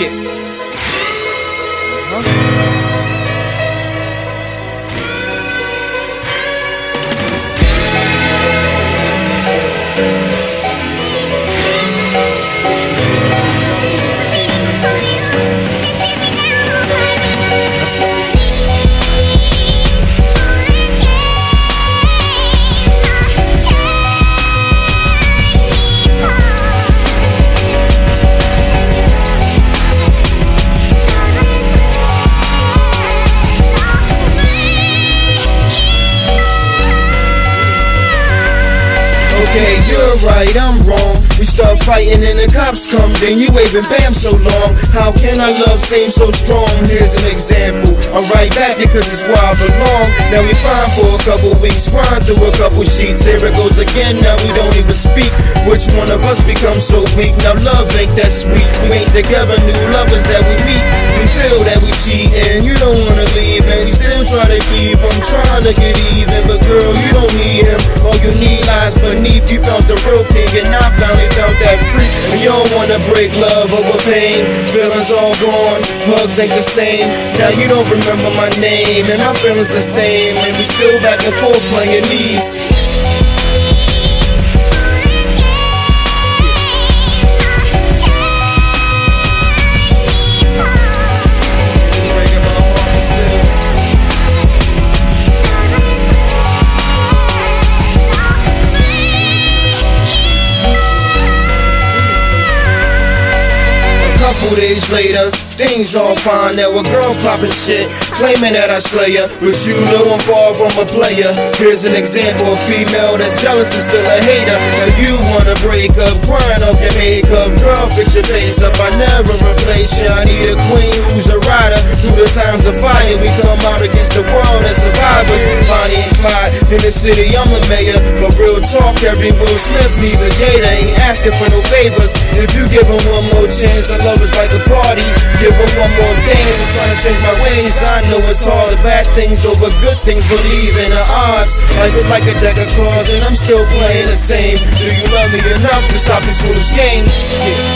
Yeah. Okay, you're right, I'm wrong. We start fighting and the cops come, then you waving bam so long. How can our love seem so strong? Here's an example. I'm right back because it's where I belong. Now we fine for a couple weeks, grind through a couple sheets. Here it goes again, now we don't even speak. Which one of us becomes so weak? Now love ain't that sweet. We ain't together, new lovers that we meet. We feel that we cheating, you don't wanna leave, and you still try to keep. I'm trying to get even, but girl, you don't need him. You felt the real king, and I finally felt that freak. And you don't wanna break love over pain. Feelings all gone, hugs ain't the same. Now you don't remember my name, and my feelings the same. And we still back and forth playing these. Couple days later, things all fine. There were girls popping shit, claiming that I slay her. But you know I'm far from a player. Here's an example of female that's jealous and still a hater. So you wanna break up, crying off your makeup. Girl, fix your face up. I never replace you. I need a queen City, I'm the mayor. But real talk, every Will Smith needs a Jada. Ain't asking for no favors. If you give him one more chance, I love is like a party. Give her one more dance. I'm trying to change my ways. I know it's hard. The bad things over good things. Believe in the odds. Life is like a deck of cards, and I'm still playing the same. Do you love me enough to stop these foolish games? Yeah.